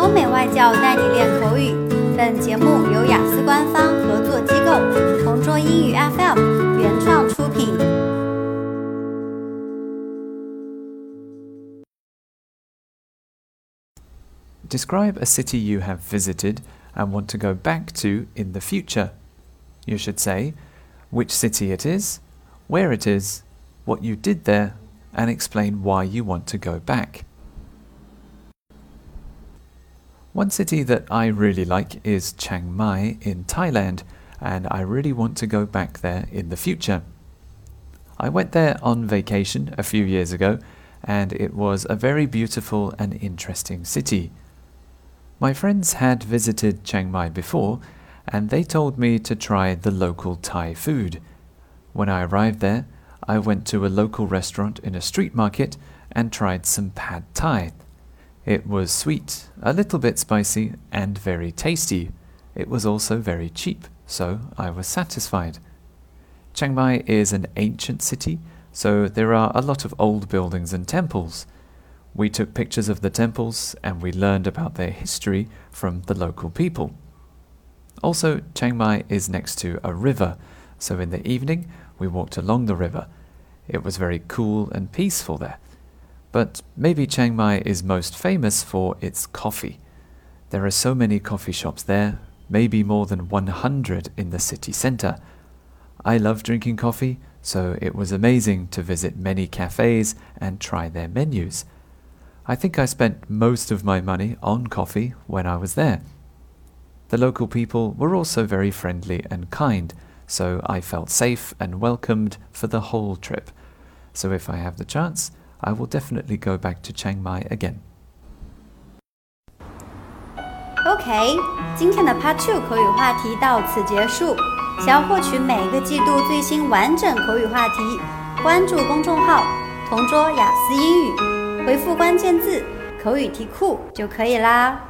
欧美外教带你练口语。本节目由雅思官方合作机构同桌英语 FM 原创出品。Describe a city you have visited and want to go back to in the future. You should say which city it is, where it is, what you did there, and explain why you want to go back. One city that I really like is Chiang Mai in Thailand, and I really want to go back there in the future. I went there on vacation a few years ago, and it was a very beautiful and interesting city. My friends had visited Chiang Mai before, and they told me to try the local Thai food. When I arrived there, I went to a local restaurant in a street market and tried some pad thai. It was sweet, a little bit spicy, and very tasty. It was also very cheap, so I was satisfied. Chiang Mai is an ancient city, so there are a lot of old buildings and temples. We took pictures of the temples and we learned about their history from the local people. Also, Chiang Mai is next to a river, so in the evening we walked along the river. It was very cool and peaceful there. But maybe Chiang Mai is most famous for its coffee. There are so many coffee shops there, maybe more than 100 in the city center. I love drinking coffee, so it was amazing to visit many cafes and try their menus. I think I spent most of my money on coffee when I was there. The local people were also very friendly and kind, so I felt safe and welcomed for the whole trip. So if I have the chance, I will definitely go back to Chiang Mai again. OK，今天的 Part Two 口语话题到此结束。想要获取每个季度最新完整口语话题，关注公众号“同桌雅思英语”，回复关键字“口语题库”就可以啦。